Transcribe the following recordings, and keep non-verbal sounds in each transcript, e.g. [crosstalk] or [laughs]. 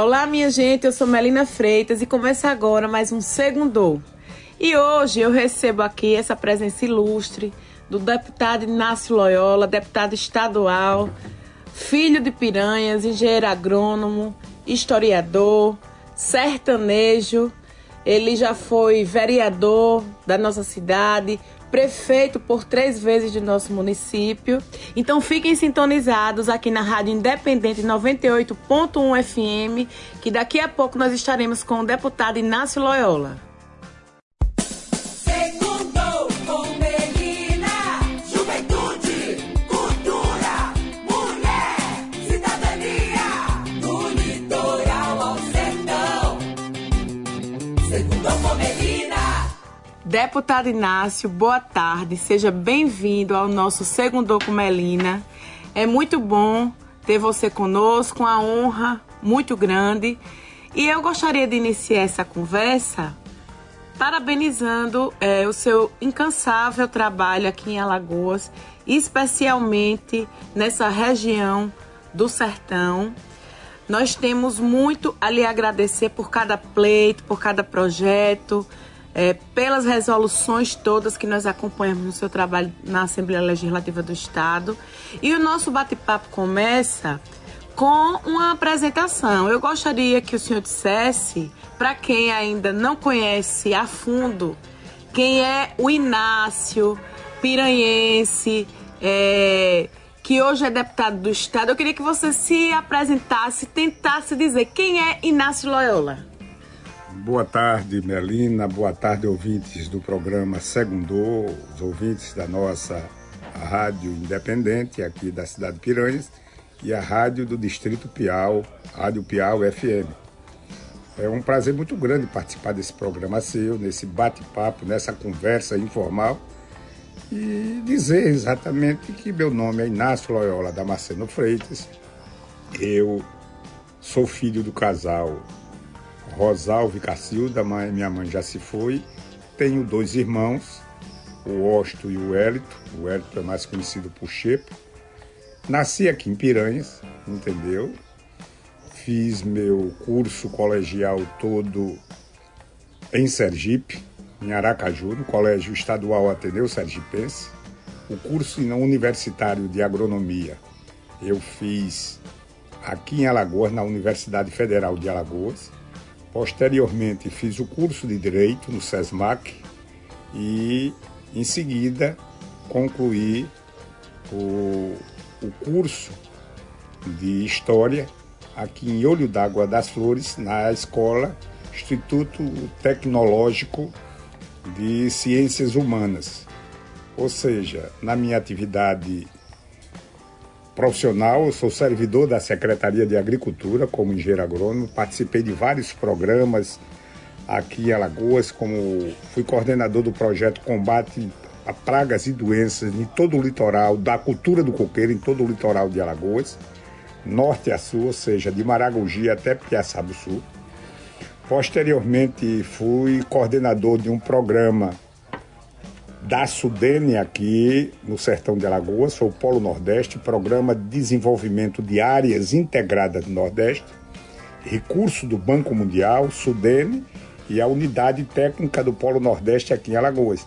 Olá, minha gente, eu sou Melina Freitas e começa agora mais um Segundo. E hoje eu recebo aqui essa presença ilustre do deputado Inácio Loyola, deputado estadual, filho de Piranhas, engenheiro agrônomo, historiador, sertanejo. Ele já foi vereador da nossa cidade, prefeito por três vezes de nosso município. Então fiquem sintonizados aqui na Rádio Independente 98.1 FM, que daqui a pouco nós estaremos com o deputado Inácio Loyola. Deputado Inácio, boa tarde. Seja bem-vindo ao nosso segundo com Melina. É muito bom ter você conosco, uma honra muito grande. E eu gostaria de iniciar essa conversa parabenizando é, o seu incansável trabalho aqui em Alagoas, especialmente nessa região do sertão. Nós temos muito a lhe agradecer por cada pleito, por cada projeto é, pelas resoluções todas que nós acompanhamos no seu trabalho na Assembleia Legislativa do Estado. E o nosso bate-papo começa com uma apresentação. Eu gostaria que o senhor dissesse, para quem ainda não conhece a fundo, quem é o Inácio Piranhense, é, que hoje é deputado do Estado. Eu queria que você se apresentasse, tentasse dizer quem é Inácio Loyola. Boa tarde, Melina. Boa tarde, ouvintes do programa Segundou, os ouvintes da nossa rádio independente aqui da cidade de Piranhas e a rádio do Distrito Piau, Rádio Piau FM. É um prazer muito grande participar desse programa seu, nesse bate-papo, nessa conversa informal e dizer exatamente que meu nome é Inácio Loyola Damasceno Freitas. Eu sou filho do casal Rosalvo e Cacilda, minha mãe já se foi. Tenho dois irmãos, o Osto e o Hélito. O Hélito é mais conhecido por Chepo. Nasci aqui em Piranhas, entendeu? Fiz meu curso colegial todo em Sergipe, em Aracaju, no Colégio Estadual Ateneu Sergipense. O curso universitário de agronomia eu fiz aqui em Alagoas, na Universidade Federal de Alagoas. Posteriormente, fiz o curso de Direito no SESMAC e, em seguida, concluí o, o curso de História aqui em Olho d'Água das Flores, na escola Instituto Tecnológico de Ciências Humanas. Ou seja, na minha atividade profissional, eu sou servidor da Secretaria de Agricultura como engenheiro agrônomo, participei de vários programas aqui em Alagoas, como fui coordenador do projeto Combate a Pragas e Doenças em todo o litoral, da cultura do coqueiro em todo o litoral de Alagoas, norte a sul, ou seja, de Maragogi até Piaçaba do Sul. Posteriormente, fui coordenador de um programa da Sudene aqui no sertão de Alagoas, sou o Polo Nordeste, Programa de Desenvolvimento de Áreas Integradas do Nordeste, recurso do Banco Mundial, Sudene e a Unidade Técnica do Polo Nordeste aqui em Alagoas.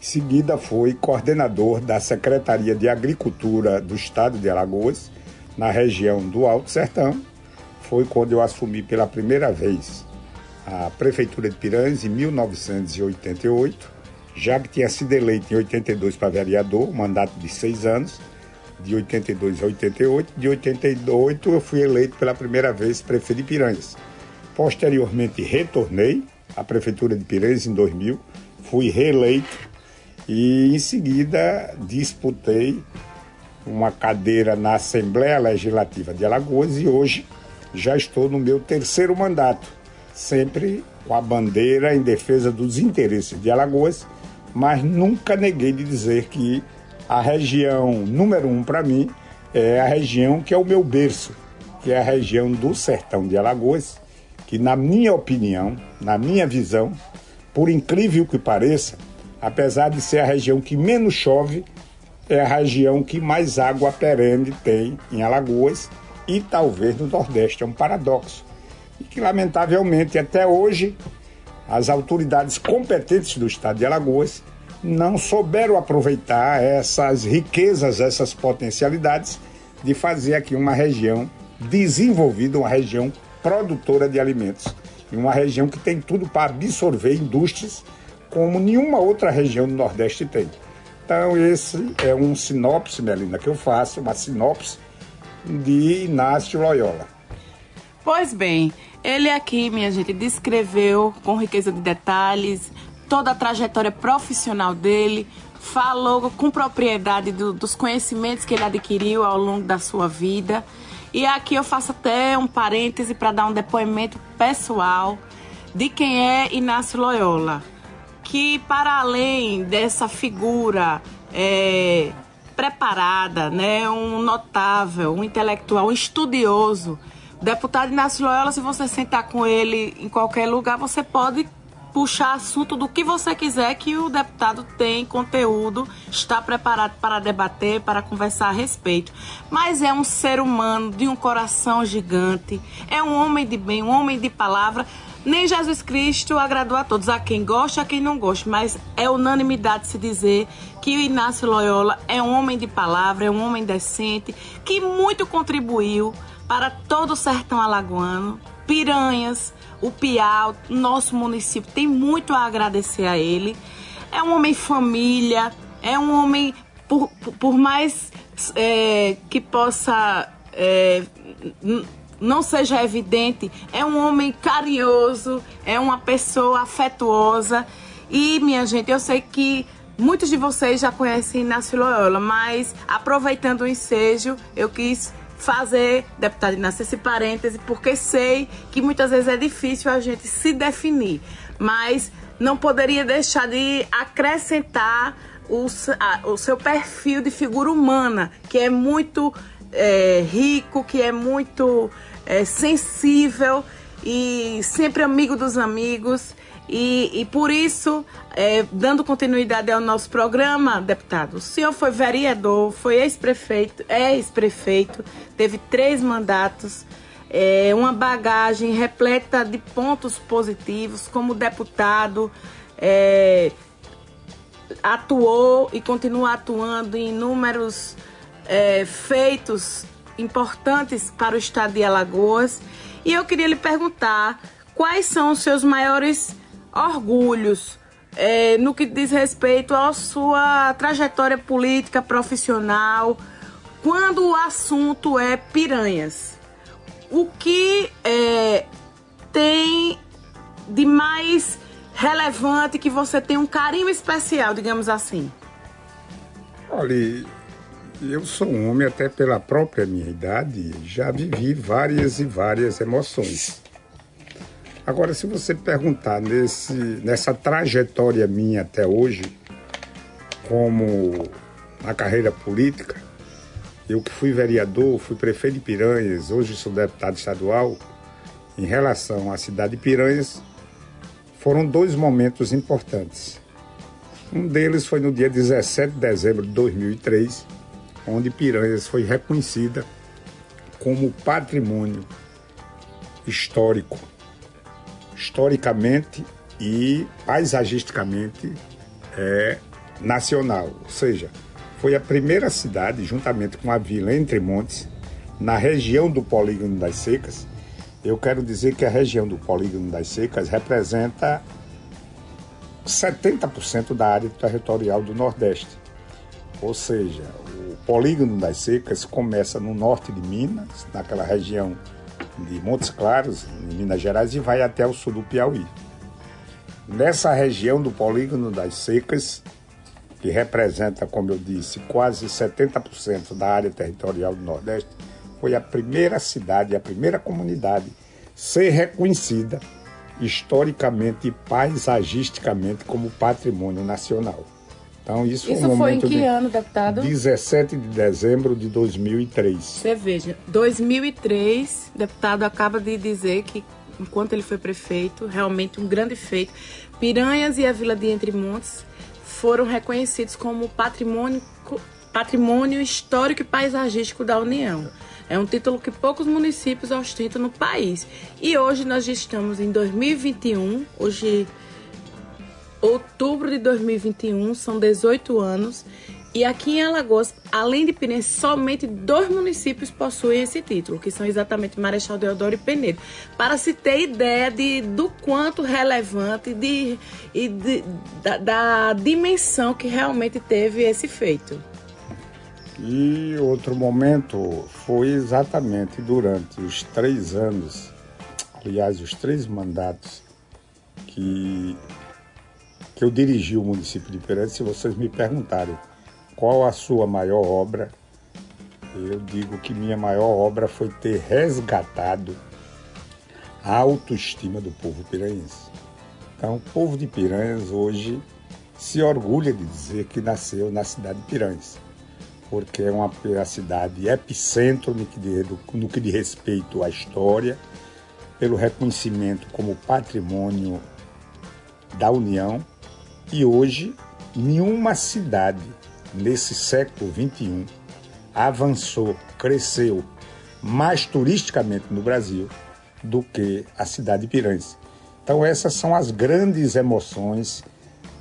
Em seguida, fui coordenador da Secretaria de Agricultura do Estado de Alagoas, na região do Alto Sertão. Foi quando eu assumi pela primeira vez a Prefeitura de Piranhas em 1988 já que tinha sido eleito em 82 para vereador, mandato de seis anos, de 82 a 88. De 88 eu fui eleito pela primeira vez prefeito de Piranhas. Posteriormente retornei à prefeitura de Piranhas em 2000, fui reeleito e em seguida disputei uma cadeira na Assembleia Legislativa de Alagoas e hoje já estou no meu terceiro mandato, sempre com a bandeira em defesa dos interesses de Alagoas mas nunca neguei de dizer que a região número um para mim é a região que é o meu berço, que é a região do sertão de Alagoas, que na minha opinião, na minha visão, por incrível que pareça, apesar de ser a região que menos chove, é a região que mais água perene tem em Alagoas e talvez no Nordeste. É um paradoxo. E que, lamentavelmente, até hoje, as autoridades competentes do estado de Alagoas não souberam aproveitar essas riquezas, essas potencialidades de fazer aqui uma região desenvolvida, uma região produtora de alimentos. E uma região que tem tudo para absorver indústrias como nenhuma outra região do Nordeste tem. Então, esse é um sinopse, Melina, que eu faço, uma sinopse de Inácio Loyola. Pois bem, ele aqui, minha gente, descreveu com riqueza de detalhes toda a trajetória profissional dele, falou com propriedade do, dos conhecimentos que ele adquiriu ao longo da sua vida. E aqui eu faço até um parêntese para dar um depoimento pessoal de quem é Inácio Loyola, que para além dessa figura é, preparada, né, um notável, um intelectual, um estudioso, deputado Inácio Loyola, se você sentar com ele em qualquer lugar, você pode puxar assunto do que você quiser que o deputado tem conteúdo, está preparado para debater, para conversar a respeito. Mas é um ser humano de um coração gigante, é um homem de bem, um homem de palavra. Nem Jesus Cristo agradou a todos, a quem gosta, a quem não gosta, mas é unanimidade se dizer que o Inácio Loyola é um homem de palavra, é um homem decente, que muito contribuiu para todo o sertão alagoano, Piranhas, o Piau, nosso município tem muito a agradecer a ele. É um homem família, é um homem, por, por mais é, que possa. É, não seja evidente, é um homem carinhoso, é uma pessoa afetuosa. E, minha gente, eu sei que muitos de vocês já conhecem Inácio Loyola, mas aproveitando o ensejo, eu quis fazer, deputado Inácio, esse parêntese, porque sei que muitas vezes é difícil a gente se definir, mas não poderia deixar de acrescentar o, a, o seu perfil de figura humana, que é muito é, rico, que é muito é, sensível e sempre amigo dos amigos. E, e por isso, é, dando continuidade ao nosso programa, deputado, o senhor foi vereador, foi ex-prefeito, ex-prefeito, teve três mandatos, é, uma bagagem repleta de pontos positivos, como deputado, é, atuou e continua atuando em inúmeros é, feitos importantes para o estado de Alagoas. E eu queria lhe perguntar quais são os seus maiores orgulhos é, no que diz respeito à sua trajetória política profissional, quando o assunto é piranhas. O que é, tem de mais relevante que você tem um carinho especial, digamos assim? Olha, eu sou um homem até pela própria minha idade, já vivi várias e várias emoções. Agora, se você perguntar nesse, nessa trajetória minha até hoje, como na carreira política, eu que fui vereador, fui prefeito de Piranhas, hoje sou deputado estadual, em relação à cidade de Piranhas, foram dois momentos importantes. Um deles foi no dia 17 de dezembro de 2003, onde Piranhas foi reconhecida como patrimônio histórico historicamente e paisagisticamente é, nacional. Ou seja, foi a primeira cidade, juntamente com a vila Entre Montes, na região do Polígono das Secas. Eu quero dizer que a região do Polígono das Secas representa 70% da área territorial do Nordeste. Ou seja, o Polígono das Secas começa no norte de Minas, naquela região de Montes Claros, em Minas Gerais, e vai até o sul do Piauí. Nessa região do polígono das secas, que representa, como eu disse, quase 70% da área territorial do Nordeste, foi a primeira cidade, a primeira comunidade ser reconhecida historicamente e paisagisticamente como patrimônio nacional. Então, isso, isso foi, um foi em que de ano, deputado? 17 de dezembro de 2003. Você veja, 2003, deputado acaba de dizer que, enquanto ele foi prefeito, realmente um grande feito. Piranhas e a Vila de Entre Montes foram reconhecidos como patrimônio, patrimônio histórico e paisagístico da União. É um título que poucos municípios ostentam no país. E hoje nós estamos em 2021, hoje outubro de 2021, são 18 anos. E aqui em Alagoas, além de Pirense, somente dois municípios possuem esse título, que são exatamente Marechal Deodoro e Penedo. Para se ter ideia de, do quanto relevante de, e de, da, da dimensão que realmente teve esse feito. E outro momento foi exatamente durante os três anos, aliás, os três mandatos que, que eu dirigi o município de Piranha, se vocês me perguntarem qual a sua maior obra, eu digo que minha maior obra foi ter resgatado a autoestima do povo piranhense. Então, o povo de Piranhas hoje se orgulha de dizer que nasceu na cidade de Piranhas, porque é uma, uma cidade epicentro no que, no que diz respeito à história, pelo reconhecimento como patrimônio da União, e hoje nenhuma cidade nesse século XXI, avançou, cresceu mais turisticamente no Brasil do que a cidade de Piranhas. Então essas são as grandes emoções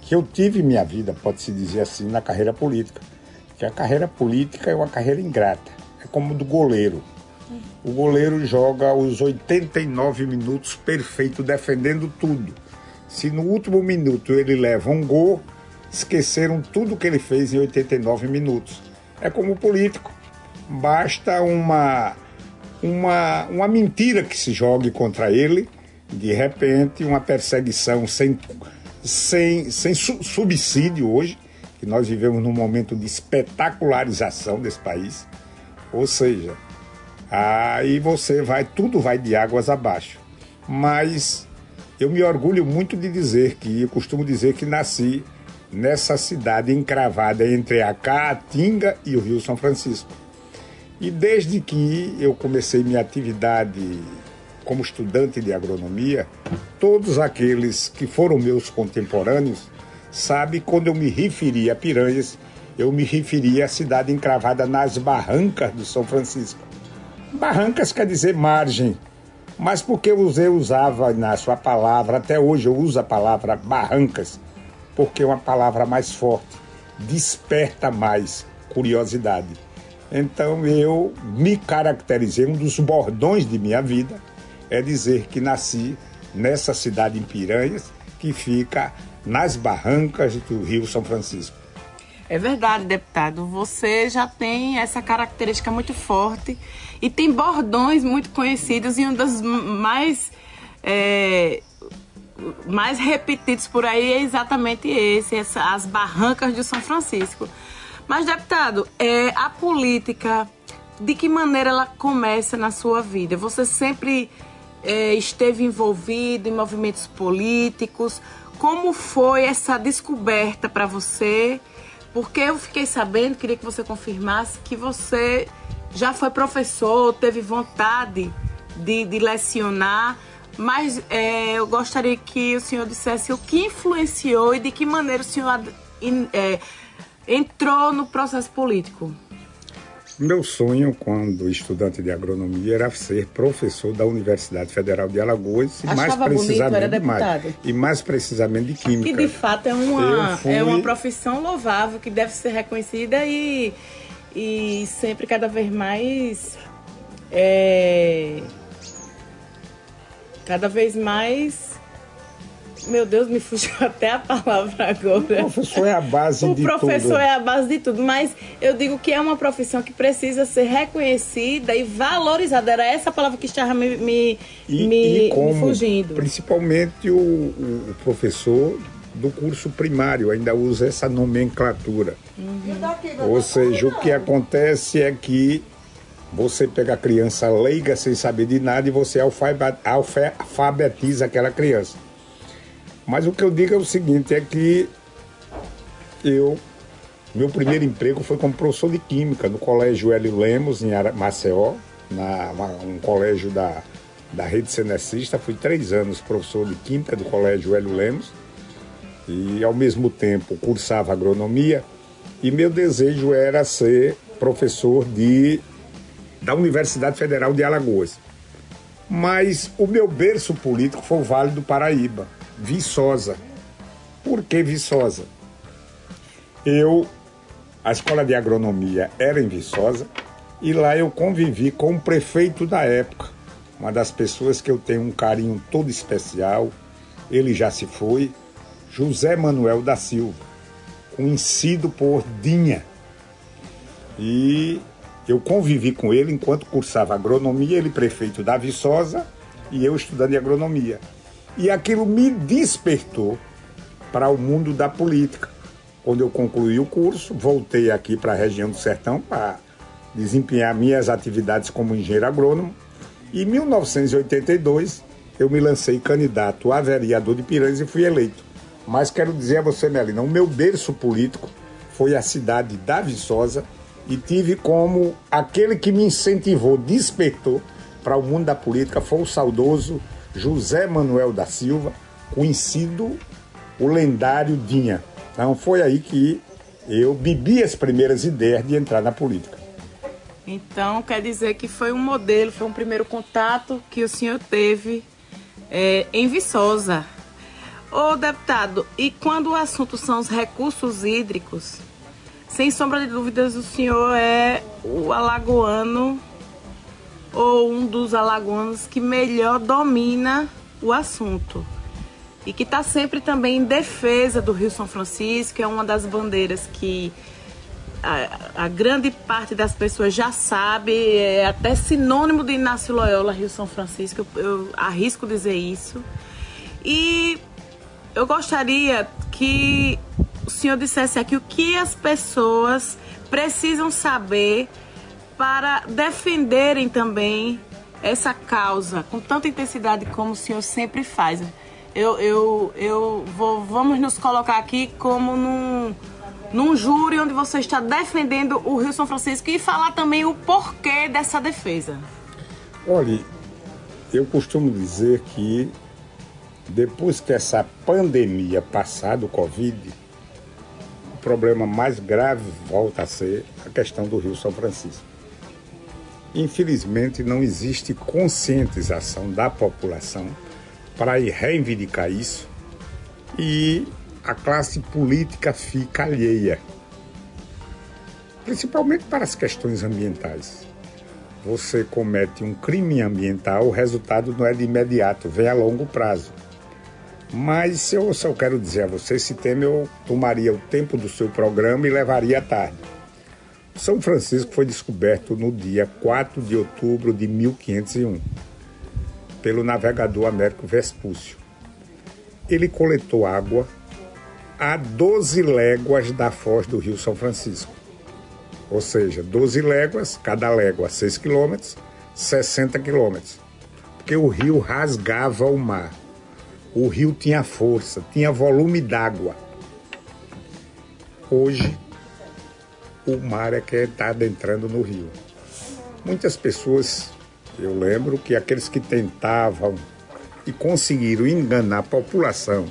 que eu tive em minha vida, pode-se dizer assim, na carreira política. Que a carreira política é uma carreira ingrata, é como do goleiro. O goleiro joga os 89 minutos perfeito, defendendo tudo. Se no último minuto ele leva um gol, esqueceram tudo que ele fez em 89 minutos. É como político. Basta uma, uma, uma mentira que se jogue contra ele, de repente, uma perseguição sem, sem, sem su subsídio hoje, que nós vivemos num momento de espetacularização desse país. Ou seja, aí você vai, tudo vai de águas abaixo. Mas eu me orgulho muito de dizer que, eu costumo dizer que nasci nessa cidade encravada entre a Caatinga e o Rio São Francisco. E desde que eu comecei minha atividade como estudante de agronomia, todos aqueles que foram meus contemporâneos sabem quando eu me referi a Piranhas, eu me referi à cidade encravada nas barrancas do São Francisco. Barrancas quer dizer margem, mas porque eu usava na sua palavra, até hoje eu uso a palavra barrancas, porque é uma palavra mais forte, desperta mais curiosidade. Então eu me caracterizei, um dos bordões de minha vida é dizer que nasci nessa cidade em Piranhas, que fica nas barrancas do Rio São Francisco. É verdade, deputado. Você já tem essa característica muito forte e tem bordões muito conhecidos e um dos mais é, mais repetidos por aí é exatamente esse, essa, as barrancas de São Francisco. Mas, deputado, é, a política, de que maneira ela começa na sua vida? Você sempre é, esteve envolvido em movimentos políticos? Como foi essa descoberta para você? Porque eu fiquei sabendo, queria que você confirmasse, que você já foi professor, teve vontade de, de lecionar mas é, eu gostaria que o senhor dissesse o que influenciou e de que maneira o senhor é, entrou no processo político. Meu sonho, quando estudante de agronomia, era ser professor da Universidade Federal de Alagoas e mais precisamente bonito, mais, e mais precisamente de química. Que de fato é uma, fui... é uma profissão louvável que deve ser reconhecida e, e sempre cada vez mais é, cada vez mais. Meu Deus, me fugiu [laughs] até a palavra agora. O professor é a base o de tudo. O professor é a base de tudo, mas eu digo que é uma profissão que precisa ser reconhecida e valorizada. Era essa palavra que estava me, me, e, me, e como, me fugindo. Principalmente o, o, professor do curso primário ainda usa essa nomenclatura. Uhum. Ou seja, o que acontece é que você pega a criança leiga sem saber de nada e você alfabetiza aquela criança. Mas o que eu digo é o seguinte, é que eu meu primeiro emprego foi como professor de química no colégio Hélio Lemos, em Maceió, na, um colégio da, da rede cenecista. Fui três anos professor de química do colégio Hélio Lemos e, ao mesmo tempo, cursava agronomia. E meu desejo era ser professor de da Universidade Federal de Alagoas. Mas o meu berço político foi o Vale do Paraíba, Viçosa. Por que Viçosa? Eu, a escola de agronomia era em Viçosa, e lá eu convivi com o prefeito da época, uma das pessoas que eu tenho um carinho todo especial. Ele já se foi, José Manuel da Silva, conhecido por Dinha. E eu convivi com ele enquanto cursava agronomia, ele prefeito da Viçosa e eu estudando agronomia. E aquilo me despertou para o mundo da política. Quando eu concluí o curso, voltei aqui para a região do Sertão para desempenhar minhas atividades como engenheiro agrônomo. E em 1982, eu me lancei candidato a vereador de Piranhas e fui eleito. Mas quero dizer a você, Melina, o meu berço político foi a cidade da Viçosa e tive como aquele que me incentivou, despertou para o mundo da política foi o saudoso José Manuel da Silva, conhecido o lendário Dinha. Então foi aí que eu bebi as primeiras ideias de entrar na política. Então quer dizer que foi um modelo, foi um primeiro contato que o senhor teve é, em Viçosa. Ô deputado, e quando o assunto são os recursos hídricos, sem sombra de dúvidas, o senhor é o alagoano ou um dos alagoanos que melhor domina o assunto e que está sempre também em defesa do Rio São Francisco, é uma das bandeiras que a, a, grande parte das pessoas já sabe, é até sinônimo de Inácio Loyola, Rio São Francisco, eu, eu arrisco dizer isso. E eu gostaria que o senhor dissesse aqui o que as pessoas precisam saber para defenderem também essa causa com tanta intensidade como o senhor sempre faz. Eu, eu, eu vou, vamos nos colocar aqui como num, num júri onde você está defendendo o Rio São Francisco e falar também o porquê dessa defesa. Olha, eu costumo dizer que depois que essa pandemia passar do Covid, o problema mais grave volta a ser a questão do Rio São Francisco. Infelizmente, não existe conscientização da população para reivindicar isso e a classe política fica alheia, principalmente para as questões ambientais. Você comete um crime ambiental, o resultado não é de imediato, vem a longo prazo. Mas eu só quero dizer a você, esse tema eu tomaria o tempo do seu programa e levaria à tarde. São Francisco foi descoberto no dia 4 de outubro de 1501 pelo navegador Américo Vespúcio. Ele coletou água a 12 léguas da foz do Rio São Francisco. Ou seja, 12 léguas, cada légua 6 quilômetros, 60 quilômetros. Porque o rio rasgava o mar. O rio tinha força, tinha volume d'água. Hoje, o mar é que está adentrando no rio. Muitas pessoas, eu lembro que aqueles que tentavam e conseguiram enganar a população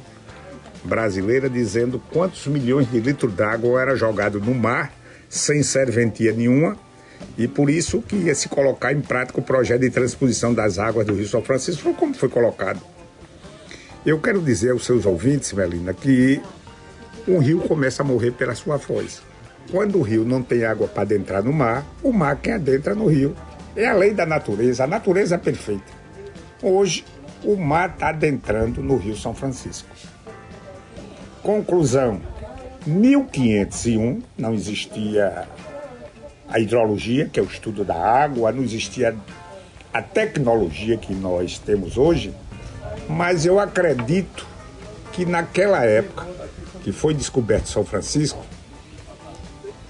brasileira dizendo quantos milhões de litros d'água era jogado no mar sem serventia nenhuma e por isso que ia se colocar em prática o projeto de transposição das águas do Rio São Francisco, como foi colocado. Eu quero dizer aos seus ouvintes, Melina, que um rio começa a morrer pela sua foz. Quando o rio não tem água para adentrar no mar, o mar quem adentra no rio. É a lei da natureza, a natureza é perfeita. Hoje, o mar está adentrando no Rio São Francisco. Conclusão: 1501 não existia a hidrologia, que é o estudo da água, não existia a tecnologia que nós temos hoje mas eu acredito que naquela época que foi descoberto São Francisco,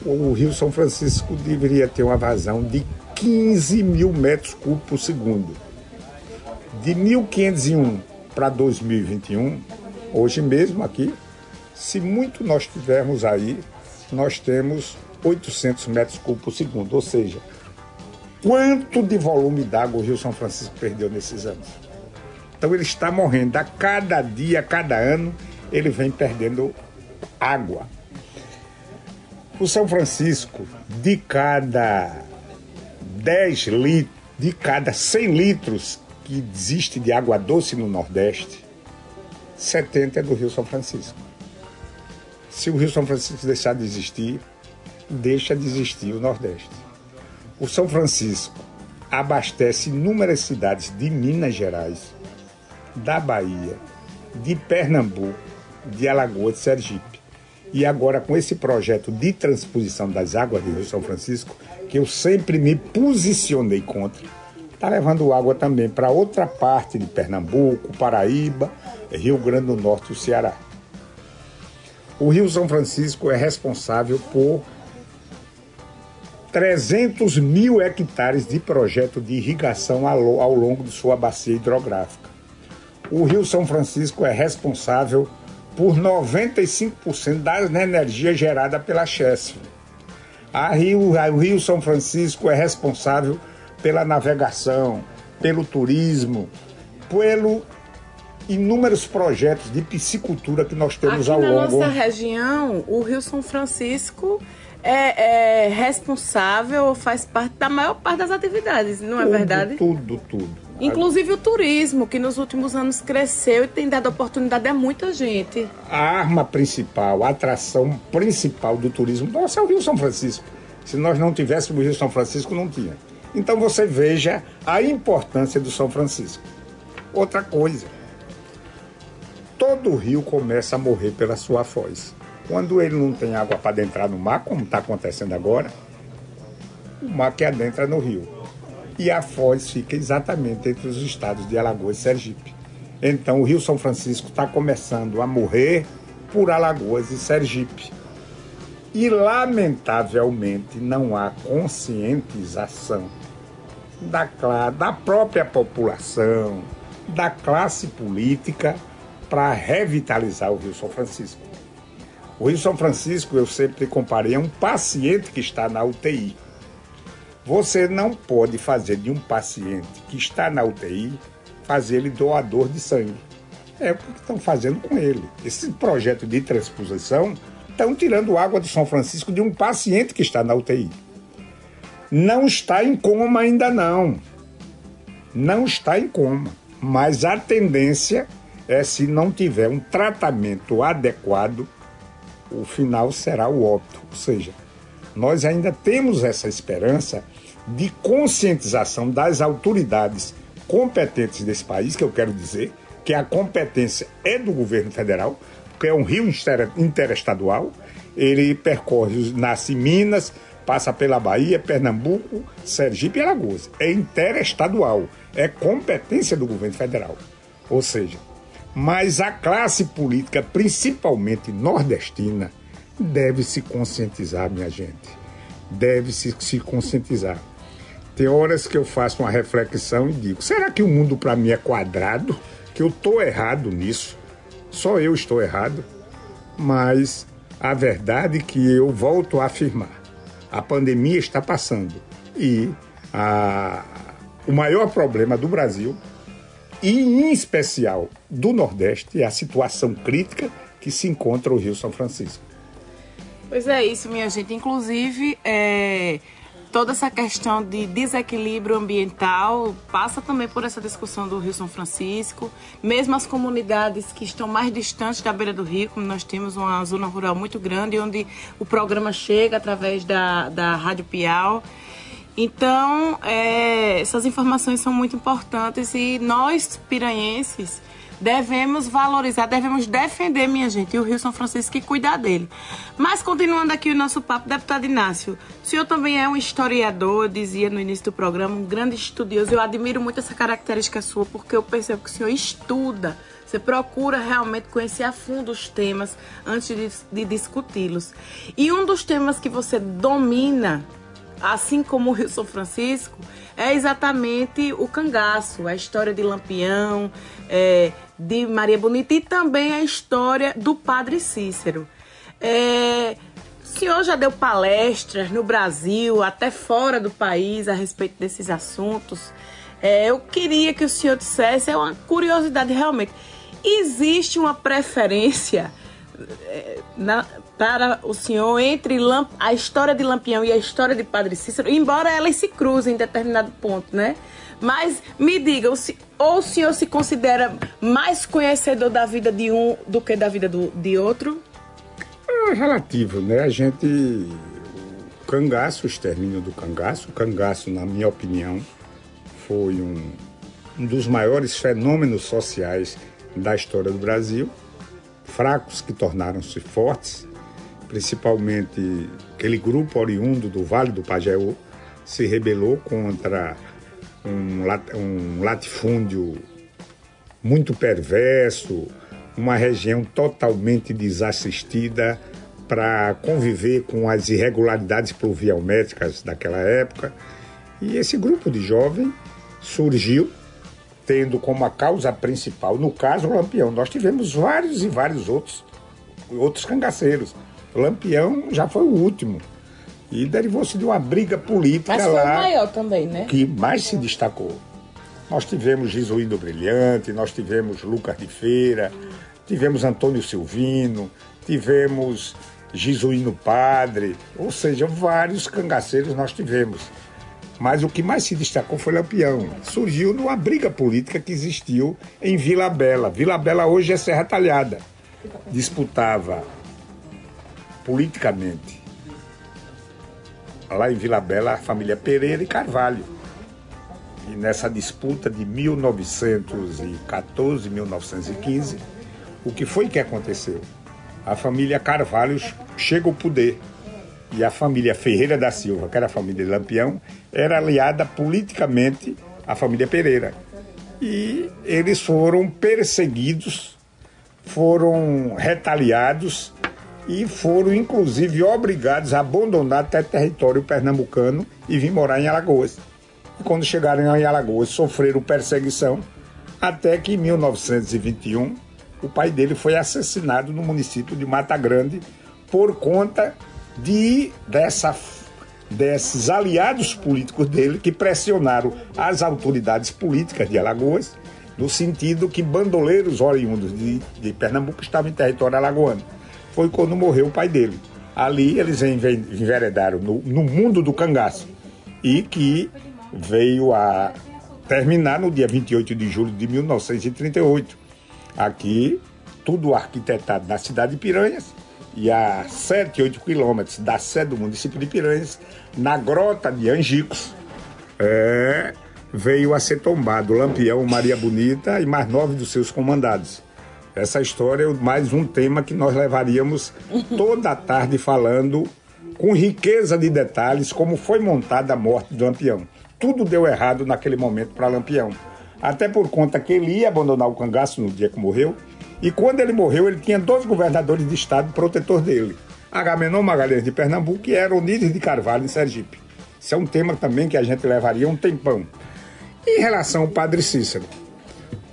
o Rio São Francisco deveria ter uma vazão de 15 mil metros cúbicos por segundo. De 1501 para 2021, hoje mesmo aqui, se muito nós tivermos aí, nós temos 800 metros cúbicos por segundo. Ou seja, quanto de volume d'água o Rio São Francisco perdeu nesses anos? Então ele está morrendo. A cada dia, a cada ano, ele vem perdendo água. O São Francisco, de cada 10 litros, de cada 100 litros que existe de água doce no Nordeste, 70 é do Rio São Francisco. Se o Rio São Francisco deixar de existir, deixa de existir o Nordeste. O São Francisco abastece inúmeras cidades de Minas Gerais, da Bahia, de Pernambuco, de Alagoas, de Sergipe. E agora, com esse projeto de transposição das águas do Rio São Francisco, que eu sempre me posicionei contra, está levando água também para outra parte de Pernambuco, Paraíba, Rio Grande do Norte e o Ceará. O Rio São Francisco é responsável por 300 mil hectares de projeto de irrigação ao longo de sua bacia hidrográfica. O Rio São Francisco é responsável por 95% da energia gerada pela Chesf. A Rio, o Rio São Francisco é responsável pela navegação, pelo turismo, pelo inúmeros projetos de piscicultura que nós temos Aqui ao longo. Na nossa região, o Rio São Francisco é, é responsável, faz parte da maior parte das atividades, não é tudo, verdade? Tudo, tudo. Inclusive o turismo, que nos últimos anos cresceu e tem dado oportunidade a muita gente. A arma principal, a atração principal do turismo, nossa, é o Rio São Francisco. Se nós não tivéssemos o Rio São Francisco, não tinha. Então você veja a importância do São Francisco. Outra coisa, todo rio começa a morrer pela sua foz. Quando ele não tem água para adentrar no mar, como está acontecendo agora, o mar que adentra no rio. E a foz fica exatamente entre os estados de Alagoas e Sergipe. Então o Rio São Francisco está começando a morrer por Alagoas e Sergipe. E lamentavelmente não há conscientização da, da própria população, da classe política para revitalizar o Rio São Francisco. O Rio São Francisco eu sempre comparei a um paciente que está na UTI. Você não pode fazer de um paciente que está na UTI fazer ele doador de sangue. É o que estão fazendo com ele. Esse projeto de transposição estão tirando água do São Francisco de um paciente que está na UTI. Não está em coma ainda não. Não está em coma. Mas a tendência é se não tiver um tratamento adequado, o final será o óbito. Ou seja, nós ainda temos essa esperança de conscientização das autoridades competentes desse país, que eu quero dizer que a competência é do governo federal, porque é um rio interestadual, ele percorre, nasce em Minas, passa pela Bahia, Pernambuco, Sergipe e Alagoas. É interestadual, é competência do governo federal. Ou seja, mas a classe política, principalmente nordestina, deve se conscientizar, minha gente. Deve se, se conscientizar. Tem horas que eu faço uma reflexão e digo: será que o mundo para mim é quadrado? Que eu estou errado nisso? Só eu estou errado? Mas a verdade é que eu volto a afirmar: a pandemia está passando e a, o maior problema do Brasil e em especial do Nordeste, é a situação crítica que se encontra o Rio São Francisco. Pois é isso, minha gente. Inclusive, é, toda essa questão de desequilíbrio ambiental passa também por essa discussão do Rio São Francisco. Mesmo as comunidades que estão mais distantes da beira do rio, como nós temos uma zona rural muito grande, onde o programa chega através da, da Rádio Piau. Então, é, essas informações são muito importantes e nós, piranhenses, devemos valorizar, devemos defender, minha gente, e o Rio São Francisco que cuidar dele. Mas continuando aqui o nosso papo, deputado Inácio, o senhor também é um historiador, dizia no início do programa, um grande estudioso. Eu admiro muito essa característica sua, porque eu percebo que o senhor estuda, você procura realmente conhecer a fundo os temas antes de, de discuti-los. E um dos temas que você domina assim como o Rio São Francisco, é exatamente o cangaço, a história de Lampião, é, de Maria Bonita e também a história do Padre Cícero. É, o senhor já deu palestras no Brasil, até fora do país, a respeito desses assuntos. É, eu queria que o senhor dissesse, é uma curiosidade realmente, existe uma preferência é, na, para o senhor entre a história de Lampião e a história de Padre Cícero, embora elas se cruzem em determinado ponto, né? Mas me diga, ou o senhor se considera mais conhecedor da vida de um do que da vida do, de outro? É relativo, né? A gente. O cangaço, o extermínio do cangaço, o cangaço, na minha opinião, foi um, um dos maiores fenômenos sociais da história do Brasil. Fracos que tornaram-se fortes, principalmente aquele grupo oriundo do Vale do Pajeú, se rebelou contra um, latifúndio muito perverso, uma região totalmente desassistida para conviver com as irregularidades pluviométricas daquela época. E esse grupo de jovens surgiu tendo como a causa principal, no caso, o Lampião. Nós tivemos vários e vários outros, outros cangaceiros. Lampião já foi o último. E derivou-se de uma briga política Mas foi lá. o maior também, né? Que mais se destacou. Nós tivemos Jesuíno Brilhante, nós tivemos Lucas de Feira, tivemos Antônio Silvino, tivemos Jesuíno Padre, ou seja, vários cangaceiros nós tivemos. Mas o que mais se destacou foi Lampião. Surgiu numa briga política que existiu em Vila Bela. Vila Bela hoje é Serra Talhada. Disputava politicamente lá em Vila Bela a família Pereira e Carvalho. E nessa disputa de 1914 1915, o que foi que aconteceu? A família Carvalho chega ao poder e a família Ferreira da Silva, que era a família Lampião, era aliada politicamente à família Pereira. E eles foram perseguidos, foram retaliados e foram inclusive obrigados a abandonar até território pernambucano e vir morar em Alagoas. E quando chegaram em Alagoas, sofreram perseguição, até que em 1921 o pai dele foi assassinado no município de Mata Grande por conta de dessa desses aliados políticos dele que pressionaram as autoridades políticas de Alagoas no sentido que bandoleiros oriundos de, de Pernambuco estavam em território alagoano. Foi quando morreu o pai dele. Ali eles enveredaram no, no mundo do cangaço e que veio a terminar no dia 28 de julho de 1938. Aqui, tudo arquitetado na cidade de Piranhas, e a 7, 8 quilômetros da sede do município de Piranhas, na grota de Angicos, é, veio a ser tombado Lampião Maria Bonita e mais nove dos seus comandados. Essa história é mais um tema que nós levaríamos toda a tarde falando com riqueza de detalhes como foi montada a morte de Lampião. Tudo deu errado naquele momento para Lampião. Até por conta que ele ia abandonar o cangaço no dia que morreu e quando ele morreu, ele tinha dois governadores de estado protetor dele. Agamenon Magalhães de Pernambuco e Eronides de Carvalho em Sergipe. Isso é um tema também que a gente levaria um tempão. Em relação ao Padre Cícero.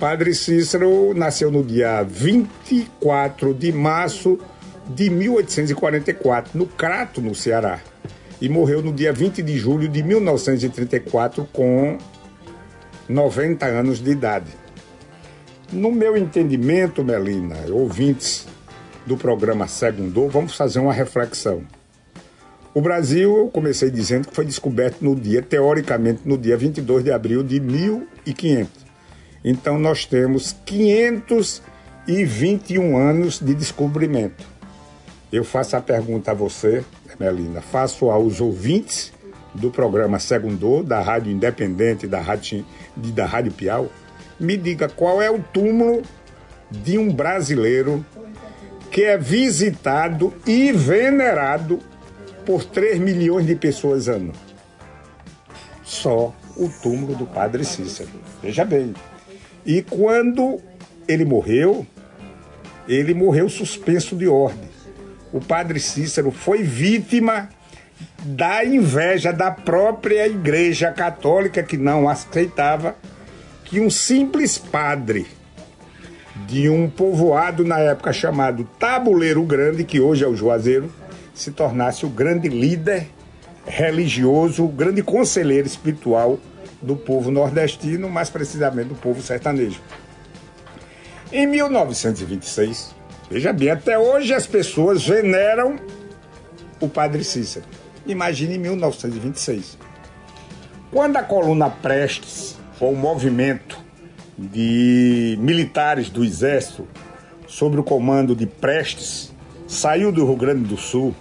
Padre Cícero nasceu no dia 24 de março de 1844, no Crato, no Ceará. E morreu no dia 20 de julho de 1934, com 90 anos de idade. No meu entendimento, Melina, ouvintes do programa Segundou, vamos fazer uma reflexão. O Brasil, eu comecei dizendo que foi descoberto no dia, teoricamente, no dia 22 de abril de 1500. Então nós temos 521 anos de descobrimento. Eu faço a pergunta a você, Melina, faço aos ouvintes do programa Segundou, da Rádio Independente, da Rádio, da Rádio Piau, me diga qual é o túmulo de um brasileiro que é visitado e venerado por 3 milhões de pessoas ano. Só o túmulo do Padre Cícero. Veja bem. E quando ele morreu, ele morreu suspenso de ordem. O Padre Cícero foi vítima da inveja da própria Igreja Católica que não aceitava que um simples padre de um povoado na época chamado Tabuleiro Grande, que hoje é o Juazeiro, se tornasse o grande líder religioso, o grande conselheiro espiritual do povo nordestino, mais precisamente do povo sertanejo. Em 1926, Veja bem, até hoje as pessoas veneram o padre Cícero. Imagine em 1926. Quando a coluna Prestes foi um movimento de militares do Exército sob o comando de Prestes, saiu do Rio Grande do Sul,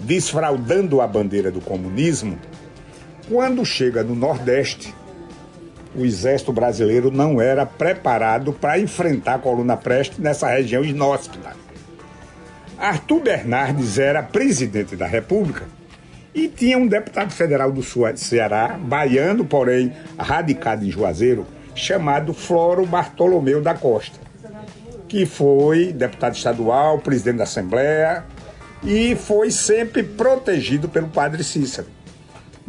desfraudando a bandeira do comunismo, quando chega no Nordeste, o exército brasileiro não era preparado para enfrentar a coluna Prestes nessa região inóspita. Arthur Bernardes era presidente da República e tinha um deputado federal do Ceará, baiano, porém radicado em Juazeiro, chamado Floro Bartolomeu da Costa, que foi deputado estadual, presidente da Assembleia e foi sempre protegido pelo padre Cícero.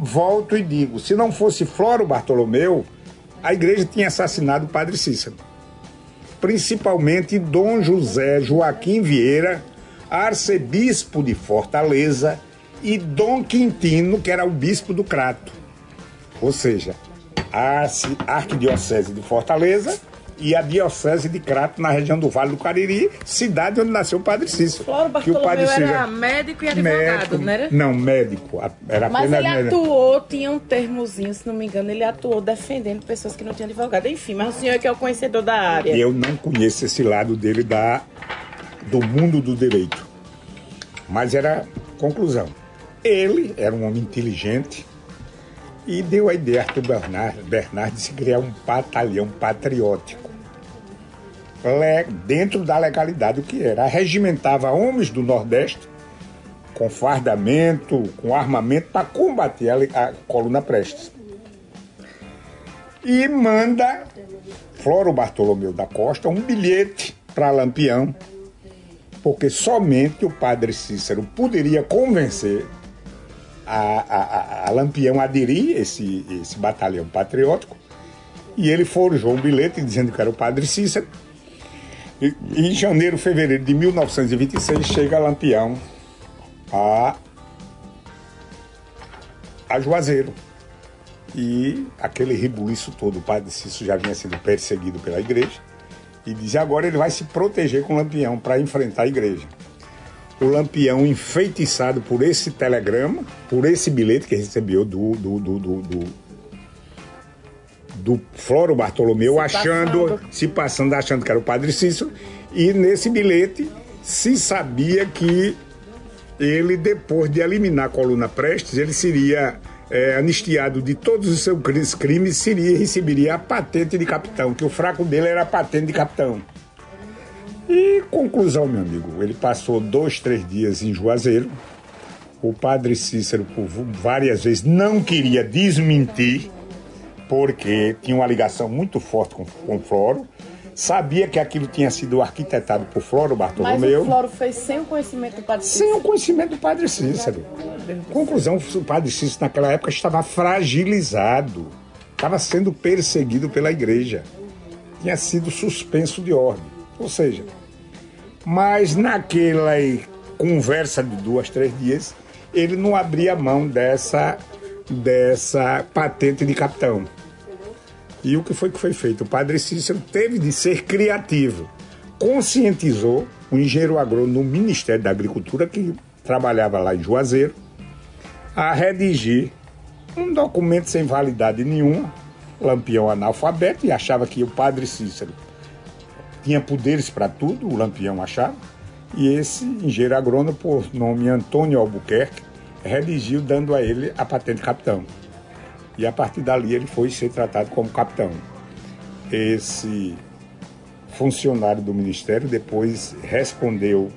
Volto e digo, se não fosse Floro Bartolomeu, a igreja tinha assassinado o padre Cícero. Principalmente Dom José Joaquim Vieira, arcebispo de Fortaleza, e Dom Quintino, que era o bispo do Crato. Ou seja, a arquidiocese de Fortaleza e a diocese de Crato, na região do Vale do Cariri, cidade onde nasceu o Padre Cícero. Floro Bartolomeu que o padre Cícero, era médico e advogado, médico, não era? Não, médico. Era Mas ele atuou, tinha um termozinho, se não me engano, ele atuou defendendo pessoas que não tinham advogado. Enfim, mas o senhor é que é o conhecedor da área. Eu não conheço esse lado dele da, do mundo do direito. Mas era conclusão. Ele era um homem inteligente, e deu a ideia a Arthur Bernard, Bernard de se criar um batalhão patriótico. Dentro da legalidade, o que era? Regimentava homens do Nordeste com fardamento, com armamento para combater a, a coluna Prestes. E manda Floro Bartolomeu da Costa um bilhete para Lampião, porque somente o padre Cícero poderia convencer a, a, a Lampião aderir esse, esse batalhão patriótico e ele forjou um bilhete dizendo que era o padre Cícero. E, em janeiro, fevereiro de 1926, chega Lampião a, a Juazeiro. E aquele rebuliço todo, o padre Cícero já vinha sendo perseguido pela igreja. E diz agora ele vai se proteger com Lampião para enfrentar a igreja o Lampião enfeitiçado por esse telegrama, por esse bilhete que recebeu do, do, do, do, do, do Floro Bartolomeu, se achando, passando. se passando, achando que era o Padre Cícero, e nesse bilhete se sabia que ele, depois de eliminar a coluna Prestes, ele seria é, anistiado de todos os seus crimes, seria receberia a patente de capitão, que o fraco dele era a patente de capitão. E conclusão, meu amigo, ele passou dois, três dias em Juazeiro. O padre Cícero, por várias vezes, não queria desmentir, porque tinha uma ligação muito forte com, com Floro. Sabia que aquilo tinha sido arquitetado por Floro Bartolomeu. Mas o Floro fez sem o conhecimento do padre Cícero? Sem o conhecimento do padre Cícero. Conclusão, o padre Cícero naquela época estava fragilizado. Estava sendo perseguido pela igreja. Tinha sido suspenso de ordem. Ou seja, mas naquela conversa de duas, três dias, ele não abria mão dessa, dessa patente de capitão. E o que foi que foi feito? O padre Cícero teve de ser criativo. Conscientizou o engenheiro agrônomo no Ministério da Agricultura, que trabalhava lá em Juazeiro, a redigir um documento sem validade nenhuma, lampião analfabeto, e achava que o padre Cícero tinha poderes para tudo, o Lampião achava, e esse engenheiro agrônomo, por nome Antônio Albuquerque, redigiu dando a ele a patente capitão. E a partir dali ele foi ser tratado como capitão. Esse funcionário do Ministério depois respondeu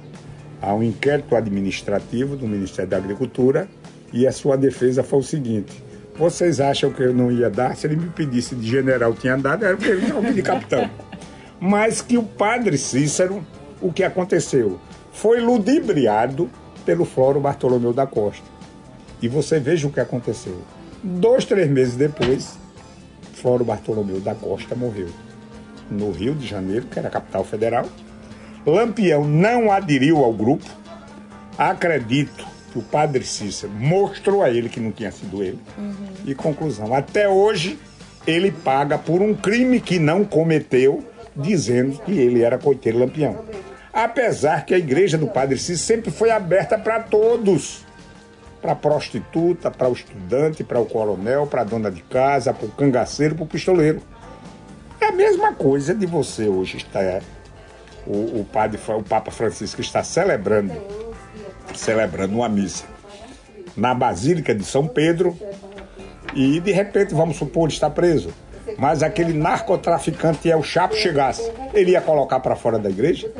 a um inquérito administrativo do Ministério da Agricultura e a sua defesa foi o seguinte: vocês acham que eu não ia dar? Se ele me pedisse de general, tinha dado, era porque ele não de capitão mas que o padre Cícero, o que aconteceu? Foi ludibriado pelo Floro Bartolomeu da Costa. E você veja o que aconteceu. Dois, três meses depois, Floro Bartolomeu da Costa morreu. No Rio de Janeiro, que era a capital federal. Lampião não aderiu ao grupo. Acredito que o padre Cícero mostrou a ele que não tinha sido ele. Uhum. E conclusão, até hoje ele paga por um crime que não cometeu dizendo que ele era coiteiro lampião. Apesar que a igreja do Padre Cícero sempre foi aberta para todos. Para a prostituta, para o estudante, para o coronel, para a dona de casa, para o cangaceiro, para o pistoleiro. É a mesma coisa de você hoje estar. O, o, padre, o Papa Francisco está celebrando, celebrando uma missa na Basílica de São Pedro e de repente, vamos supor, ele está preso. Mas aquele narcotraficante é o Chapo chegasse, ele ia colocar para fora da igreja?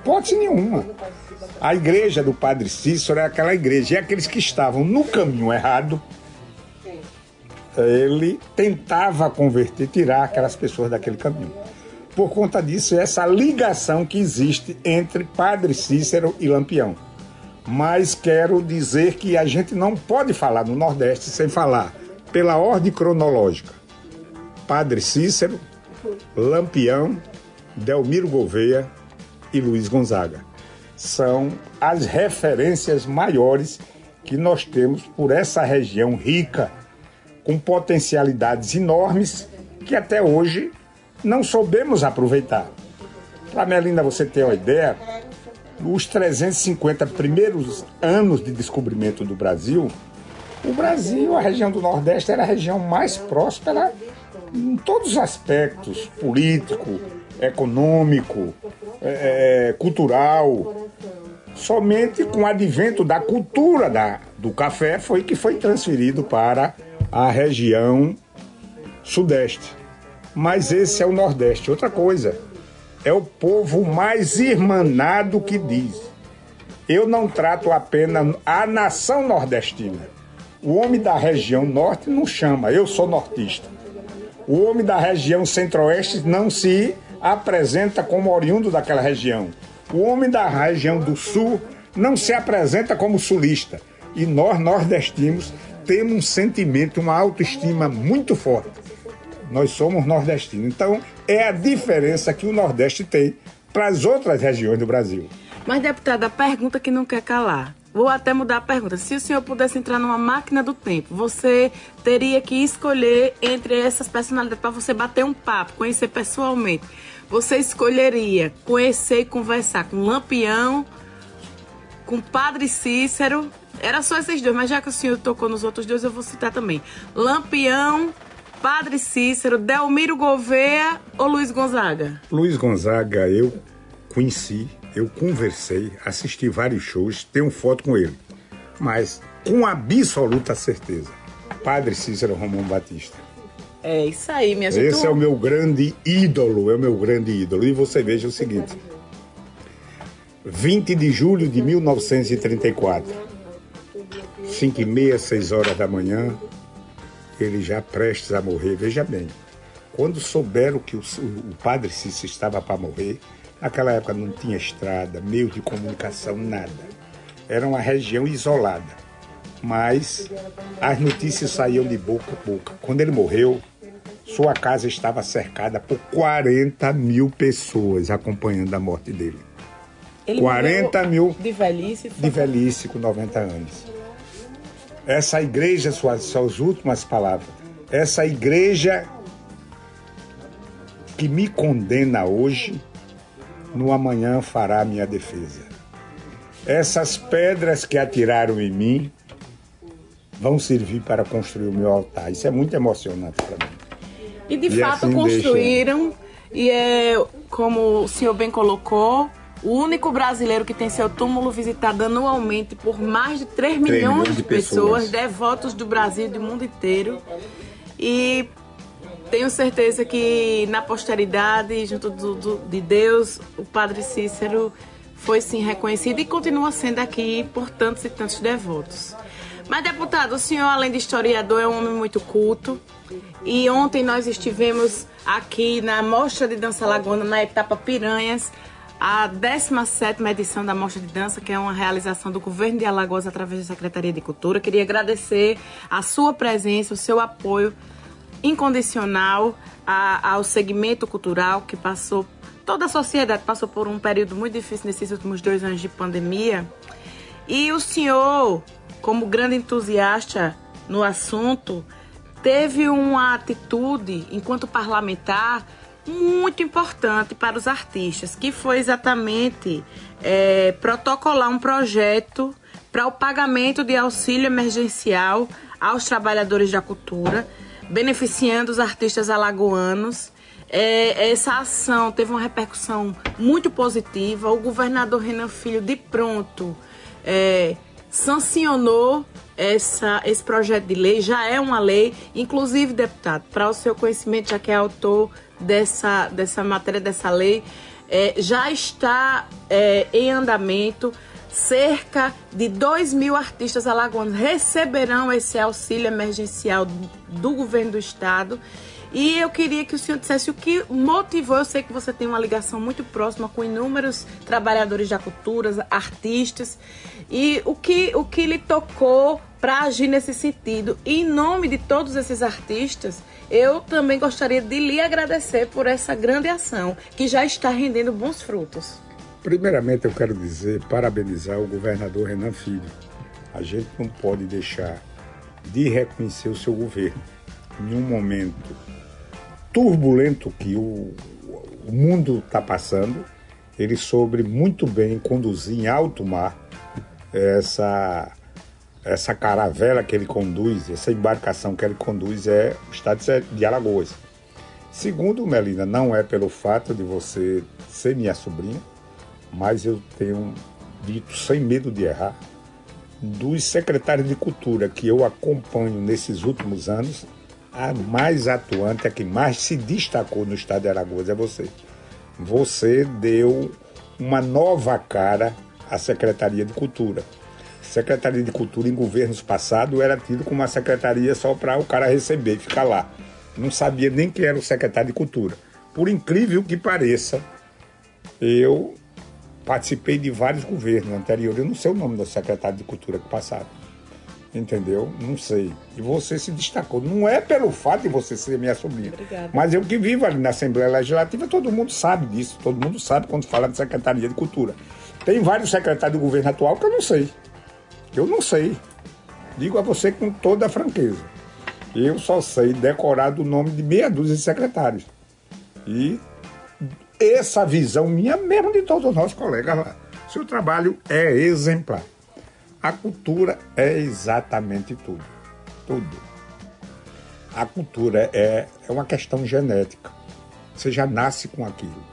Hipótese nenhuma. A igreja do Padre Cícero é aquela igreja, e aqueles que estavam no caminho errado, ele tentava converter, tirar aquelas pessoas daquele caminho. Por conta disso, essa ligação que existe entre Padre Cícero e Lampião. Mas quero dizer que a gente não pode falar no Nordeste sem falar pela ordem cronológica. Padre Cícero, Lampião, Delmiro Gouveia e Luiz Gonzaga. São as referências maiores que nós temos por essa região rica, com potencialidades enormes que até hoje não soubemos aproveitar. Para Melinda você ter uma ideia, os 350 primeiros anos de descobrimento do Brasil, o Brasil, a região do Nordeste, era a região mais próspera em todos os aspectos político, econômico, é, é, cultural. Somente com o advento da cultura da, do café foi que foi transferido para a região Sudeste. Mas esse é o Nordeste. Outra coisa, é o povo mais irmanado que diz. Eu não trato apenas a nação nordestina. O homem da região norte não chama, eu sou nortista. O homem da região centro-oeste não se apresenta como oriundo daquela região. O homem da região do sul não se apresenta como sulista. E nós, nordestinos, temos um sentimento, uma autoestima muito forte. Nós somos nordestinos. Então, é a diferença que o Nordeste tem para as outras regiões do Brasil. Mas, deputada, a pergunta que não quer calar. Vou até mudar a pergunta. Se o senhor pudesse entrar numa máquina do tempo, você teria que escolher entre essas personalidades para você bater um papo, conhecer pessoalmente. Você escolheria conhecer e conversar com Lampião, com Padre Cícero. Era só esses dois, mas já que o senhor tocou nos outros dois, eu vou citar também. Lampião, Padre Cícero, Delmiro Gouveia ou Luiz Gonzaga? Luiz Gonzaga, eu conheci eu conversei, assisti vários shows, tenho foto com ele. Mas com absoluta certeza, Padre Cícero Romão Batista. É isso aí, minha gente. Esse é o meu grande ídolo, é o meu grande ídolo. E você veja o seguinte: 20 de julho de 1934, 5 e meia, 6 horas da manhã, ele já prestes a morrer. Veja bem, quando souberam que o, o padre Cícero estava para morrer, Naquela época não tinha estrada, meio de comunicação, nada. Era uma região isolada. Mas as notícias saíam de boca a boca. Quando ele morreu, sua casa estava cercada por 40 mil pessoas acompanhando a morte dele. Ele 40 mil de velhice, de velhice com 90 anos. Essa igreja, suas, suas últimas palavras, essa igreja que me condena hoje no amanhã fará minha defesa. Essas pedras que atiraram em mim vão servir para construir o meu altar. Isso é muito emocionante para mim. E de e fato assim construíram, deixa... e é como o senhor bem colocou, o único brasileiro que tem seu túmulo visitado anualmente por mais de 3, 3 milhões, milhões, de pessoas, pessoas, devotos do Brasil e do mundo inteiro. E tenho certeza que na posteridade, junto do, do, de Deus, o Padre Cícero foi sim reconhecido e continua sendo aqui por tantos e tantos devotos. Mas, deputado, o senhor, além de historiador, é um homem muito culto. E ontem nós estivemos aqui na Mostra de Dança Laguna, na etapa Piranhas, a 17 edição da Mostra de Dança, que é uma realização do Governo de Alagoas através da Secretaria de Cultura. Queria agradecer a sua presença, o seu apoio incondicional a, ao segmento cultural que passou, toda a sociedade passou por um período muito difícil nesses últimos dois anos de pandemia. E o senhor, como grande entusiasta no assunto, teve uma atitude, enquanto parlamentar, muito importante para os artistas, que foi exatamente é, protocolar um projeto para o pagamento de auxílio emergencial aos trabalhadores da cultura, beneficiando os artistas alagoanos. É, essa ação teve uma repercussão muito positiva. O governador Renan Filho, de pronto, é, sancionou essa, esse projeto de lei, já é uma lei, inclusive, deputado, para o seu conhecimento, já que é autor dessa, dessa matéria, dessa lei, é, já está é, em andamento. Cerca de 2 mil artistas alagoanos receberão esse auxílio emergencial do, governo do estado. E eu queria que o senhor dissesse o que motivou. Eu sei que você tem uma ligação muito próxima com inúmeros trabalhadores da cultura, artistas, e o que, o que lhe tocou para agir nesse sentido. Em nome de todos esses artistas, eu também gostaria de lhe agradecer por essa grande ação que já está rendendo bons frutos. Primeiramente, eu quero dizer, parabenizar o governador Renan Filho. A gente não pode deixar de reconhecer o seu governo em um momento turbulento que o, o mundo está passando. Ele soube muito bem conduzir em alto mar essa essa caravela que ele conduz, essa embarcação que ele conduz é o estado de Alagoas. Segundo, Melina, não é pelo fato de você ser minha sobrinha, mas eu tenho dito sem medo de errar, dos secretários de cultura que eu acompanho nesses últimos anos, a mais atuante, a que mais se destacou no estado de Alagoas é você. Você deu uma nova cara à Secretaria de Cultura Secretaria de Cultura em governos passados era tido como uma secretaria só para o cara receber e ficar lá. Não sabia nem quem era o secretário de Cultura. Por incrível que pareça, eu participei de vários governos anteriores. Eu não sei o nome do secretário de Cultura que passaram. Entendeu? Não sei. E você se destacou. Não é pelo fato de você ser minha sobrinha. Obrigada. Mas eu que vivo ali na Assembleia Legislativa, todo mundo sabe disso. Todo mundo sabe quando fala de Secretaria de Cultura. Tem vários secretários do governo atual que eu não sei. Eu não sei. Digo a você com toda a franqueza. Eu só sei decorar do nome de meia dúzia de secretários. E essa visão minha, mesmo de todos os nossos colegas lá. Seu trabalho é exemplar. A cultura é exatamente tudo. Tudo. A cultura é, é uma questão genética. Você já nasce com aquilo.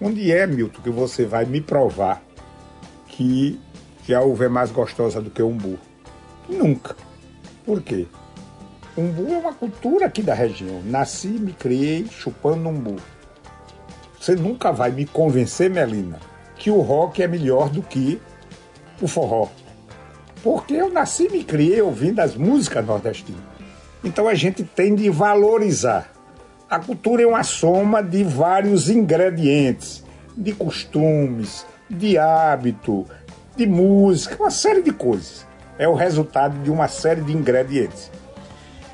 Onde é, Milton, que você vai me provar que que a uva é mais gostosa do que o umbu? Nunca. Por quê? Umbu é uma cultura aqui da região. Nasci, me criei chupando umbu. Você nunca vai me convencer, Melina, que o rock é melhor do que o forró. Porque eu nasci e me criei ouvindo as músicas nordestinas. Então a gente tem de valorizar. A cultura é uma soma de vários ingredientes, de costumes, de hábito, de música, uma série de coisas. É o resultado de uma série de ingredientes.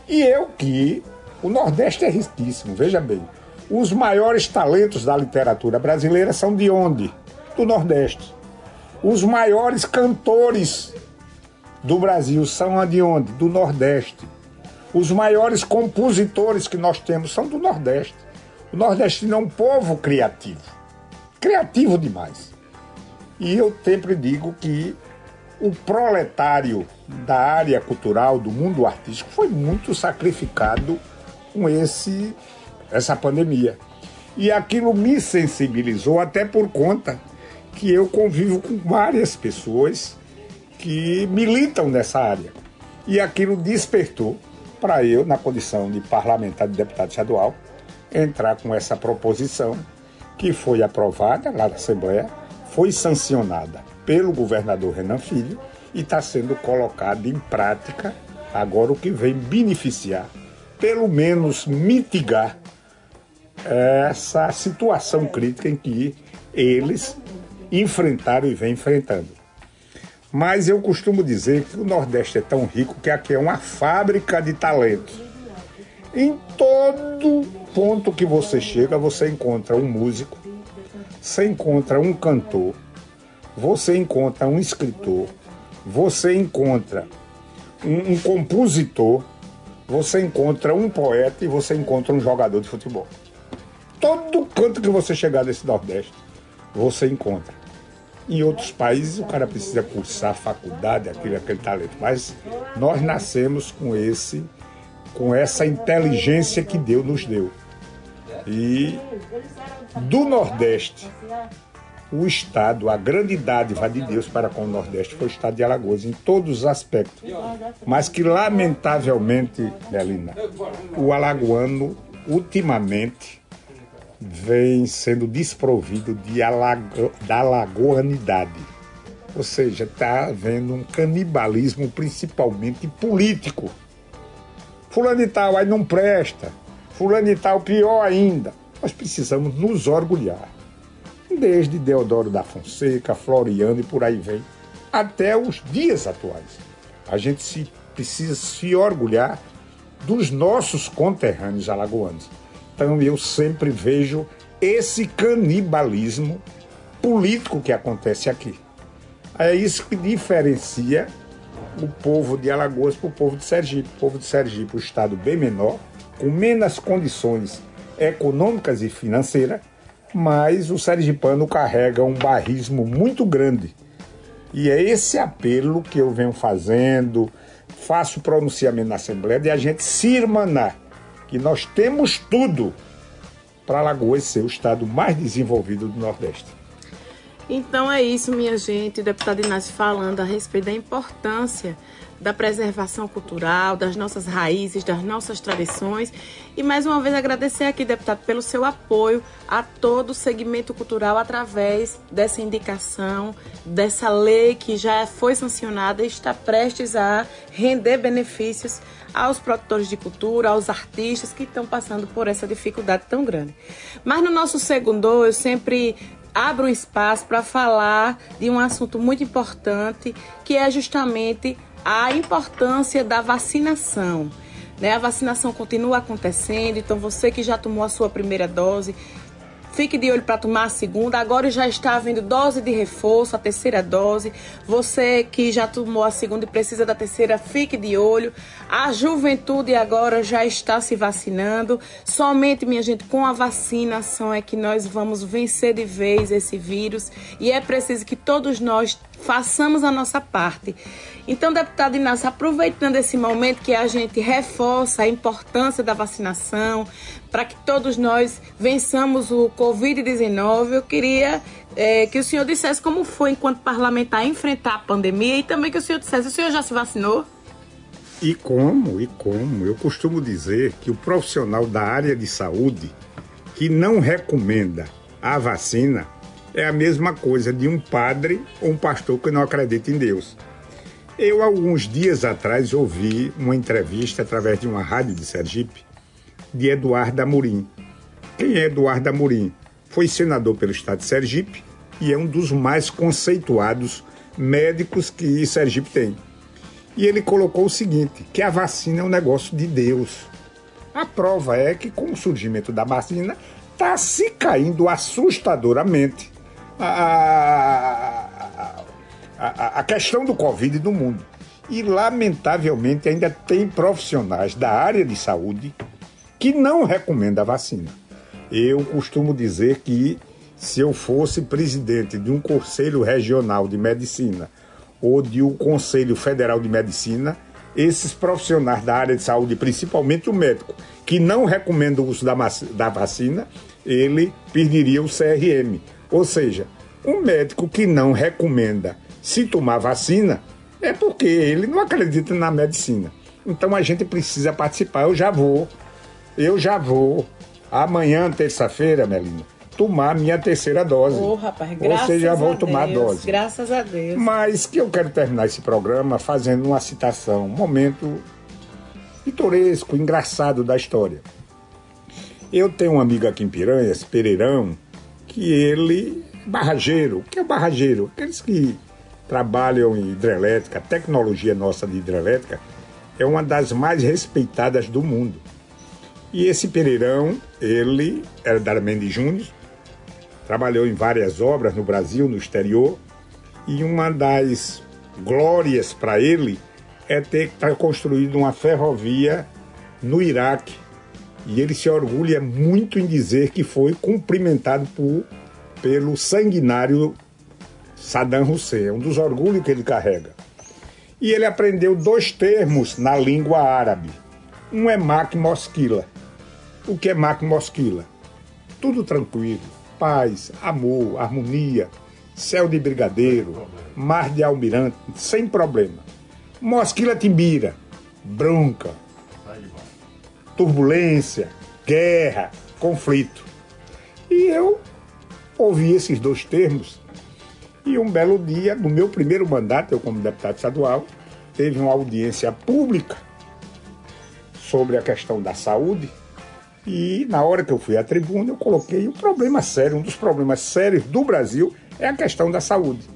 E eu que o Nordeste é riquíssimo, veja bem. Os maiores talentos da literatura brasileira são de onde? Do Nordeste. Os maiores cantores do Brasil são de onde? Do Nordeste. Os maiores compositores que nós temos são do Nordeste. O nordestino é um povo criativo. Criativo demais. E eu sempre digo que o proletário da área cultural, do mundo artístico, foi muito sacrificado com esse, essa pandemia. E aquilo me sensibilizou até por conta que eu convivo com várias pessoas que militam nessa área. E aquilo despertou para eu, na condição de parlamentar de deputado estadual, entrar com essa proposição que foi aprovada lá na Assembleia foi sancionada pelo governador Renan Filho e está sendo colocada em prática agora o que vem beneficiar, pelo menos mitigar essa situação crítica em que eles enfrentaram e vêm enfrentando. Mas eu costumo dizer que o Nordeste é tão rico que aqui é uma fábrica de talentos. Em todo ponto que você chega, você encontra um músico, você encontra um cantor, você encontra um escritor, você encontra um, um compositor, você encontra um poeta e você encontra um jogador de futebol. Todo canto que você chegar nesse Nordeste, você encontra. Em outros países o cara precisa cursar faculdade, aquele, aquele talento. Mas nós nascemos com esse, com essa inteligência que Deus nos deu. E do Nordeste, o Estado, a grande dádiva de Deus para com o Nordeste foi o Estado de Alagoas, em todos os aspectos. Mas que, lamentavelmente, Melina, o alagoano, ultimamente, vem sendo desprovido de alago, da alagoanidade. Ou seja, está havendo um canibalismo, principalmente político. Fulano e tal, aí não presta. Fulano e tal, pior ainda. Nós precisamos nos orgulhar desde Deodoro da Fonseca, Floriano e por aí vem, até os dias atuais. A gente se, precisa se orgulhar dos nossos conterrâneos alagoanos. Então eu sempre vejo esse canibalismo político que acontece aqui. É isso que diferencia o povo de Alagoas para o povo de Sergipe. O povo de Sergipe, o estado bem menor, com menos condições econômicas e financeiras, mas o sergipano carrega um barrismo muito grande. E é esse apelo que eu venho fazendo, faço pronunciamento na Assembleia de a gente se irmanar, que nós temos tudo para Alagoas ser o estado mais desenvolvido do Nordeste. Então é isso, minha gente. O deputado Inácio falando a respeito da importância da preservação cultural, das nossas raízes, das nossas tradições. E mais uma vez agradecer aqui, deputado, pelo seu apoio a todo o segmento cultural através dessa indicação, dessa lei que já foi sancionada e está prestes a render benefícios aos produtores de cultura, aos artistas que estão passando por essa dificuldade tão grande. Mas no nosso segundo, eu sempre abro um espaço para falar de um assunto muito importante, que é justamente a importância da vacinação. Né? A vacinação continua acontecendo, então você que já tomou a sua primeira dose, Fique de olho para tomar a segunda. Agora já está havendo dose de reforço, a terceira dose. Você que já tomou a segunda e precisa da terceira, fique de olho. A juventude agora já está se vacinando. Somente, minha gente, com a vacinação é que nós vamos vencer de vez esse vírus. E é preciso que todos nós façamos a nossa parte. Então, deputado Inácio, aproveitando esse momento que a gente reforça a importância da vacinação, para que todos nós vençamos o Covid-19, eu queria é, que o senhor dissesse como foi, enquanto parlamentar, enfrentar a pandemia e também que o senhor dissesse: o senhor já se vacinou? E como, e como? Eu costumo dizer que o profissional da área de saúde que não recomenda a vacina é a mesma coisa de um padre ou um pastor que não acredita em Deus. Eu, alguns dias atrás, ouvi uma entrevista através de uma rádio de Sergipe de Eduardo Amorim. Quem é Eduardo Amorim? Foi senador pelo estado de Sergipe e é um dos mais conceituados médicos que Sergipe tem. E ele colocou o seguinte, que a vacina é um negócio de Deus. A prova é que com o surgimento da vacina está se caindo assustadoramente a, a, a, a questão do Covid no mundo. E, lamentavelmente, ainda tem profissionais da área de saúde que não recomenda a vacina. Eu costumo dizer que se eu fosse presidente de um conselho regional de medicina ou de um conselho federal de medicina, esses profissionais da área de saúde, principalmente o médico, que não recomenda o uso da, da vacina, ele perderia o CRM. Ou seja, um médico que não recomenda se tomar vacina é porque ele não acredita na medicina. Então a gente precisa participar. Eu já vou eu já vou, amanhã, terça-feira, Melina, tomar minha terceira dose. Oh, rapaz, graças Ou seja, já vou tomar Deus, a dose. Graças a Deus. Mas que eu quero terminar esse programa fazendo uma citação, um momento pitoresco, engraçado da história. Eu tenho um amigo aqui em Piranhas, Pereirão, que ele barrageiro. O que é barrageiro? Aqueles que trabalham em hidrelétrica, a tecnologia nossa de hidrelétrica é uma das mais respeitadas do mundo. E esse Pereirão, ele era da Mendes Júnior, trabalhou em várias obras no Brasil, no exterior, e uma das glórias para ele é ter construído uma ferrovia no Iraque, E ele se orgulha muito em dizer que foi cumprimentado por, pelo sanguinário Saddam Hussein. É um dos orgulhos que ele carrega. E ele aprendeu dois termos na língua árabe. Um é Mak Mosquila. O que é Mak Mosquila? Tudo tranquilo, paz, amor, harmonia, céu de brigadeiro, mar de almirante, sem problema. Mosquila Timbira, bronca, turbulência, guerra, conflito. E eu ouvi esses dois termos e um belo dia, no meu primeiro mandato, eu como deputado estadual, teve uma audiência pública sobre a questão da saúde. E na hora que eu fui à tribuna, eu coloquei um problema sério, um dos problemas sérios do Brasil é a questão da saúde.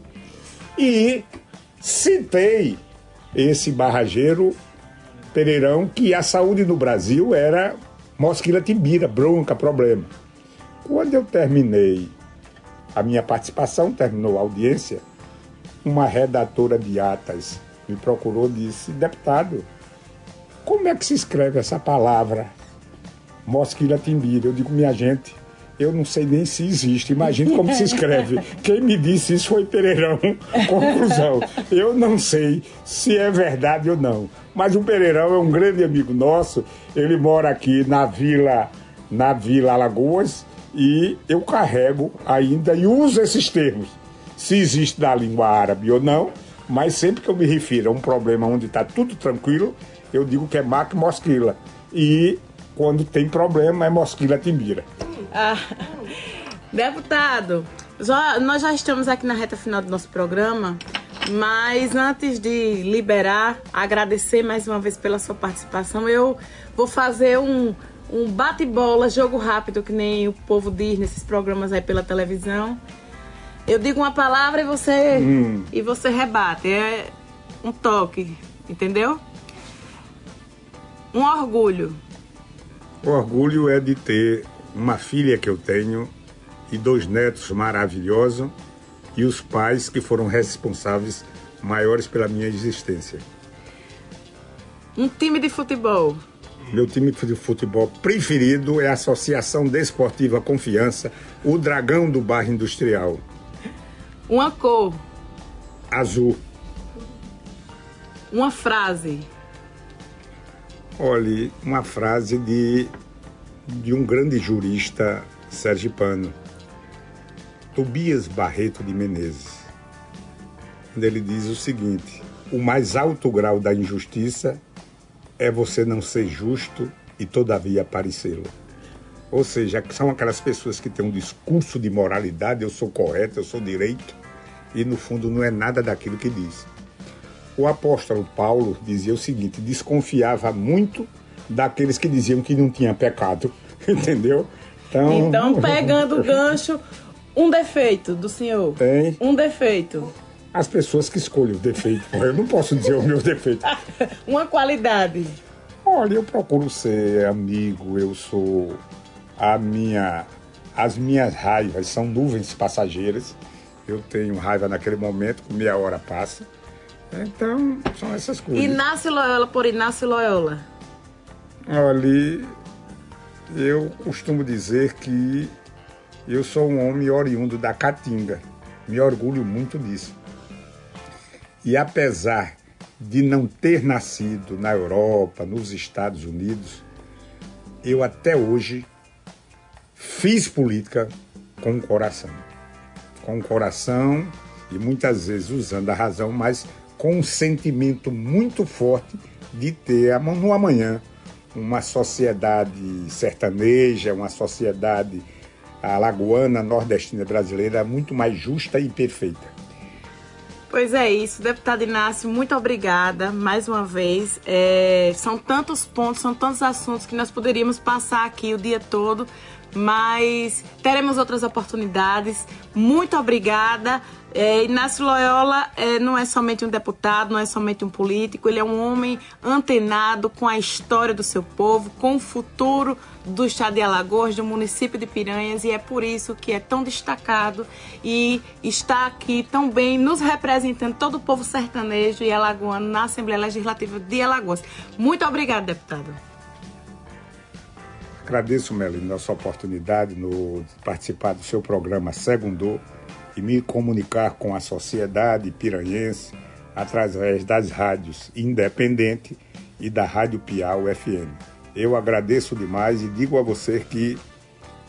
E citei esse barrageiro Pereirão que a saúde no Brasil era mosquila timbira, bronca, problema. Quando eu terminei a minha participação, terminou a audiência, uma redatora de atas me procurou e disse: Deputado, como é que se escreve essa palavra? Mosquila timbira. Eu digo, minha gente, eu não sei nem se existe. Imagine como se escreve. [laughs] Quem me disse isso foi Pereirão. [laughs] Conclusão. Eu não sei se é verdade ou não. Mas o Pereirão é um grande amigo nosso. Ele mora aqui na Vila, na Vila Alagoas e eu carrego ainda e uso esses termos. Se existe na língua árabe ou não, mas sempre que eu me refiro a um problema onde está tudo tranquilo, eu digo que é Mac Mosquila. E quando tem problema é Mosquila Timbira. Ah, deputado, já, nós já estamos aqui na reta final do nosso programa, mas antes de liberar, agradecer mais uma vez pela sua participação, eu vou fazer um, um bate-bola, jogo rápido, que nem o povo diz nesses programas aí pela televisão. Eu digo uma palavra e você hum. e você rebate. É um toque, entendeu? Um orgulho. O orgulho é de ter uma filha que eu tenho e dois netos maravilhosos e os pais que foram responsáveis maiores pela minha existência. Um time de futebol. Meu time de futebol preferido é a Associação Desportiva Confiança, o Dragão do Bairro Industrial. Uma cor. Azul. Uma frase. Olhe, uma frase de, de um grande jurista sergipano, Tobias Barreto de Menezes. Ele diz o seguinte: o mais alto grau da injustiça é você não ser justo e todavia parecê-lo. Ou seja, são aquelas pessoas que têm um discurso de moralidade, eu sou correto, eu sou direito, e no fundo não é nada daquilo que diz. O apóstolo Paulo dizia o seguinte: desconfiava muito daqueles que diziam que não tinha pecado, [laughs] entendeu? Então, então pegando o [laughs] gancho, um defeito do senhor. Tem. Um defeito as pessoas que escolhem o defeito. Eu não posso dizer o meu defeito. [laughs] Uma qualidade. Olha, eu procuro ser amigo, eu sou a minha as minhas raivas são nuvens passageiras. Eu tenho raiva naquele momento, meia hora passa. Então, são essas coisas. Inácio Loyola por Inácio Loyola. Olha, eu costumo dizer que eu sou um homem oriundo da Caatinga. Me orgulho muito disso. E apesar de não ter nascido na Europa, nos Estados Unidos, eu até hoje fiz política com o coração. Com o coração e muitas vezes usando a razão, mas com um sentimento muito forte de ter no amanhã uma sociedade sertaneja, uma sociedade alagoana, nordestina brasileira muito mais justa e perfeita. Pois é isso, deputado Inácio, muito obrigada mais uma vez. É, são tantos pontos, são tantos assuntos que nós poderíamos passar aqui o dia todo, mas teremos outras oportunidades. Muito obrigada. É, Inácio Loyola é, não é somente um deputado, não é somente um político, ele é um homem antenado com a história do seu povo, com o futuro do estado de Alagoas, do município de Piranhas, e é por isso que é tão destacado e está aqui tão bem nos representando todo o povo sertanejo e alagoano na Assembleia Legislativa de Alagoas. Muito obrigada, deputado. Agradeço, Melina, essa oportunidade no, de participar do seu programa Segundo e me comunicar com a sociedade piranhense através das rádios Independente e da Rádio Piau FM. Eu agradeço demais e digo a você que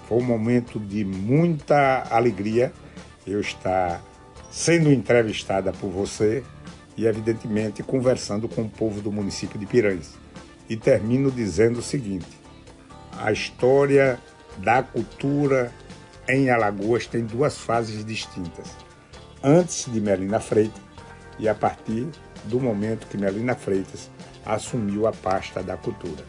foi um momento de muita alegria eu estar sendo entrevistada por você e, evidentemente, conversando com o povo do município de Piranhas. E termino dizendo o seguinte: a história da cultura em Alagoas tem duas fases distintas. Antes de Melina Freitas e a partir do momento que Melina Freitas assumiu a pasta da cultura.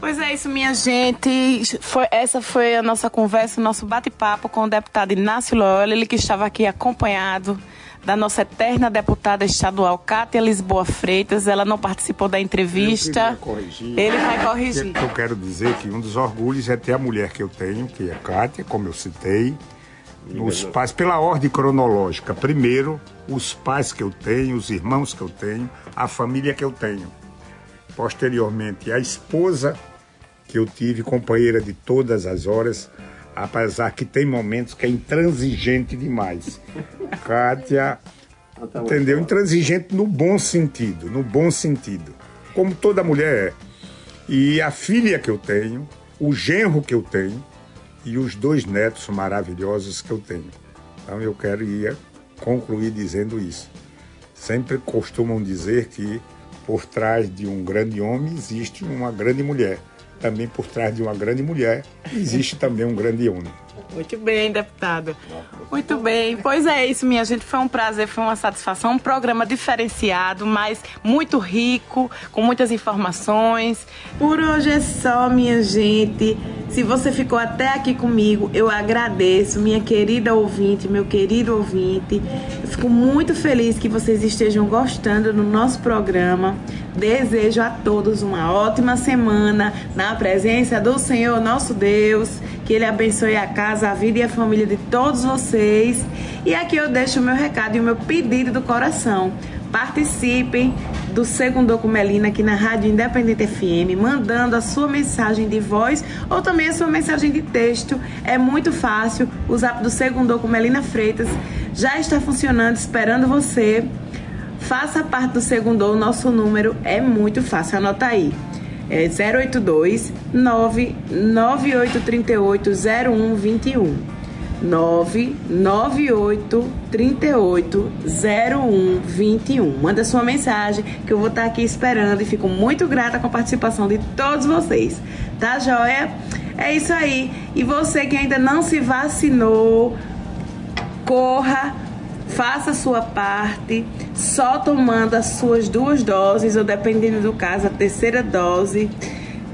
Pois é isso, minha gente. Foi, essa foi a nossa conversa, o nosso bate-papo com o deputado Inácio Loyola, ele que estava aqui acompanhado da nossa eterna deputada estadual, Cátia Lisboa Freitas. Ela não participou da entrevista. corrigir. Ele vai corrigir. Eu quero dizer que um dos orgulhos é ter a mulher que eu tenho, que é Cátia, como eu citei. Os pais, pela ordem cronológica. Primeiro, os pais que eu tenho, os irmãos que eu tenho, a família que eu tenho. Posteriormente, a esposa que eu tive, companheira de todas as horas, apesar que tem momentos que é intransigente demais. [laughs] Kátia, entendeu? Intransigente no bom sentido, no bom sentido. Como toda mulher é. E a filha que eu tenho, o genro que eu tenho e os dois netos maravilhosos que eu tenho. Então eu quero ir concluir dizendo isso. Sempre costumam dizer que por trás de um grande homem existe uma grande mulher também por trás de uma grande mulher, existe também um grande homem. Muito bem, deputado. Muito bem. Pois é isso, minha gente. Foi um prazer, foi uma satisfação. Um programa diferenciado, mas muito rico, com muitas informações. Por hoje é só, minha gente. Se você ficou até aqui comigo, eu agradeço, minha querida ouvinte, meu querido ouvinte. Eu fico muito feliz que vocês estejam gostando do nosso programa. Desejo a todos uma ótima semana na presença do Senhor nosso Deus. Que Ele abençoe a casa, a vida e a família de todos vocês. E aqui eu deixo o meu recado e o meu pedido do coração. Participem do Segundo com Melina aqui na Rádio Independente FM, mandando a sua mensagem de voz ou também a sua mensagem de texto. É muito fácil. O zap do Segundo com Melina Freitas já está funcionando, esperando você. Faça parte do Segundo, o nosso número é muito fácil, anota aí. É 082 99838 0121. 998 38 0121. Manda sua mensagem que eu vou estar aqui esperando e fico muito grata com a participação de todos vocês. Tá joia? É isso aí. E você que ainda não se vacinou, corra, faça a sua parte, só tomando as suas duas doses, ou dependendo do caso, a terceira dose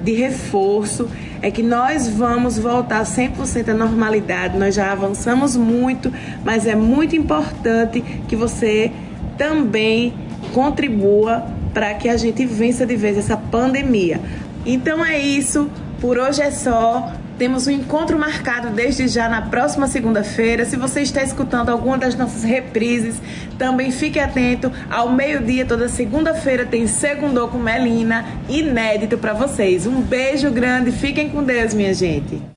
de reforço é que nós vamos voltar 100% à normalidade. Nós já avançamos muito, mas é muito importante que você também contribua para que a gente vença de vez essa pandemia. Então é isso, por hoje é só. Temos um encontro marcado desde já na próxima segunda-feira. Se você está escutando alguma das nossas reprises, também fique atento. Ao meio-dia, toda segunda-feira, tem Segundo com Melina, inédito para vocês. Um beijo grande, fiquem com Deus, minha gente.